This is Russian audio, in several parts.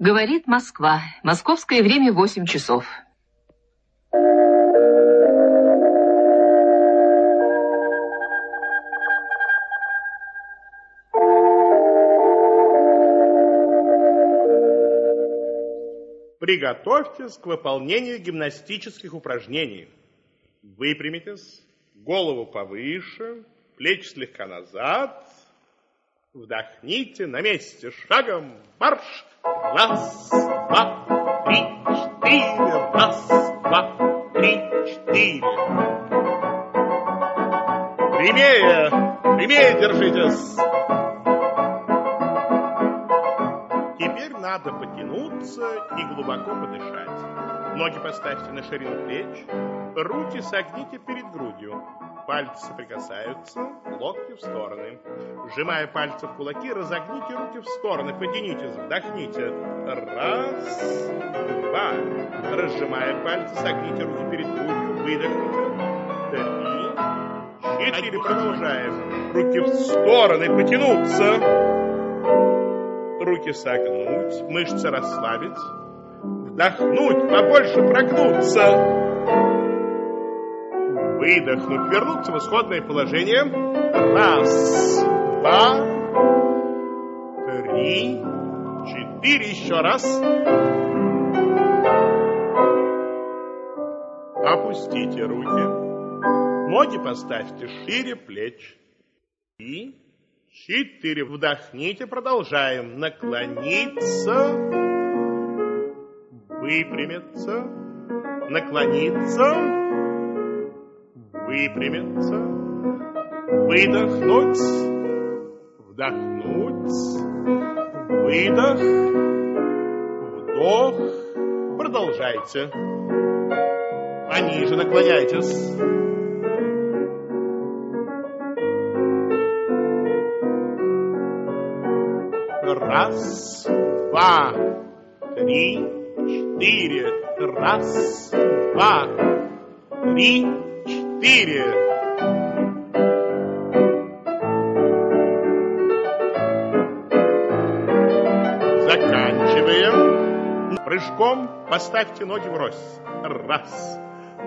Говорит Москва. Московское время 8 часов. Приготовьтесь к выполнению гимнастических упражнений. Выпрямитесь, голову повыше, плечи слегка назад. Вдохните на месте, шагом марш. Раз, два, три, четыре. Раз, два, три, четыре. Прямее, прямее держитесь. Теперь надо потянуться и глубоко подышать. Ноги поставьте на ширину плеч, руки согните перед грудью. Пальцы соприкасаются, локти в стороны. Сжимая пальцы в кулаки, разогните руки в стороны, потянитесь, вдохните. Раз, два. Разжимая пальцы, согните руки перед грудью, выдохните. Три, четыре. Продолжаем. Руки в стороны, потянуться. Руки согнуть, мышцы расслабить. Вдохнуть, побольше прогнуться выдохнуть, вернуться в исходное положение. Раз, два, три, четыре, еще раз. Опустите руки. Ноги поставьте шире плеч. И четыре. Вдохните, продолжаем. Наклониться, выпрямиться, наклониться, выпрямиться, выдохнуть, вдохнуть, выдох, вдох. Продолжайте. Пониже наклоняйтесь. Раз, два, три, четыре. Раз, два, три, четыре. Заканчиваем. Прыжком поставьте ноги врозь. Раз.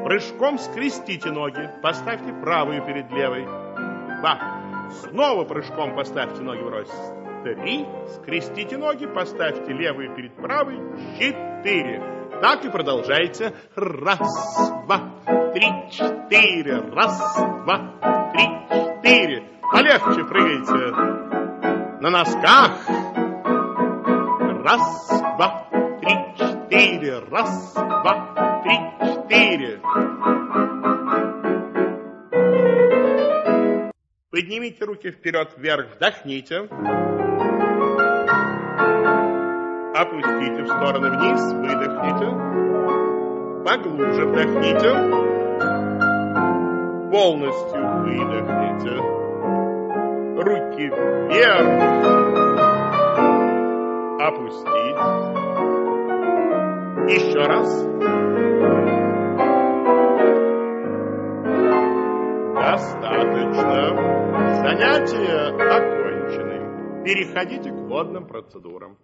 Прыжком скрестите ноги. Поставьте правую перед левой. Два. Снова прыжком поставьте ноги врозь. Три. Скрестите ноги, поставьте левую перед правой. Четыре. Так и продолжайте. Раз, два, три, четыре. Раз, два, три, четыре. Полегче прыгайте. На носках. Раз, два, три, четыре. Раз, два, три, четыре. Поднимите руки вперед, вверх, вдохните. Опустите в стороны вниз, выдохните. Поглубже вдохните. Полностью выдохните. Руки вверх. Опустить. Еще раз. Достаточно. Занятия окончены. Переходите к водным процедурам.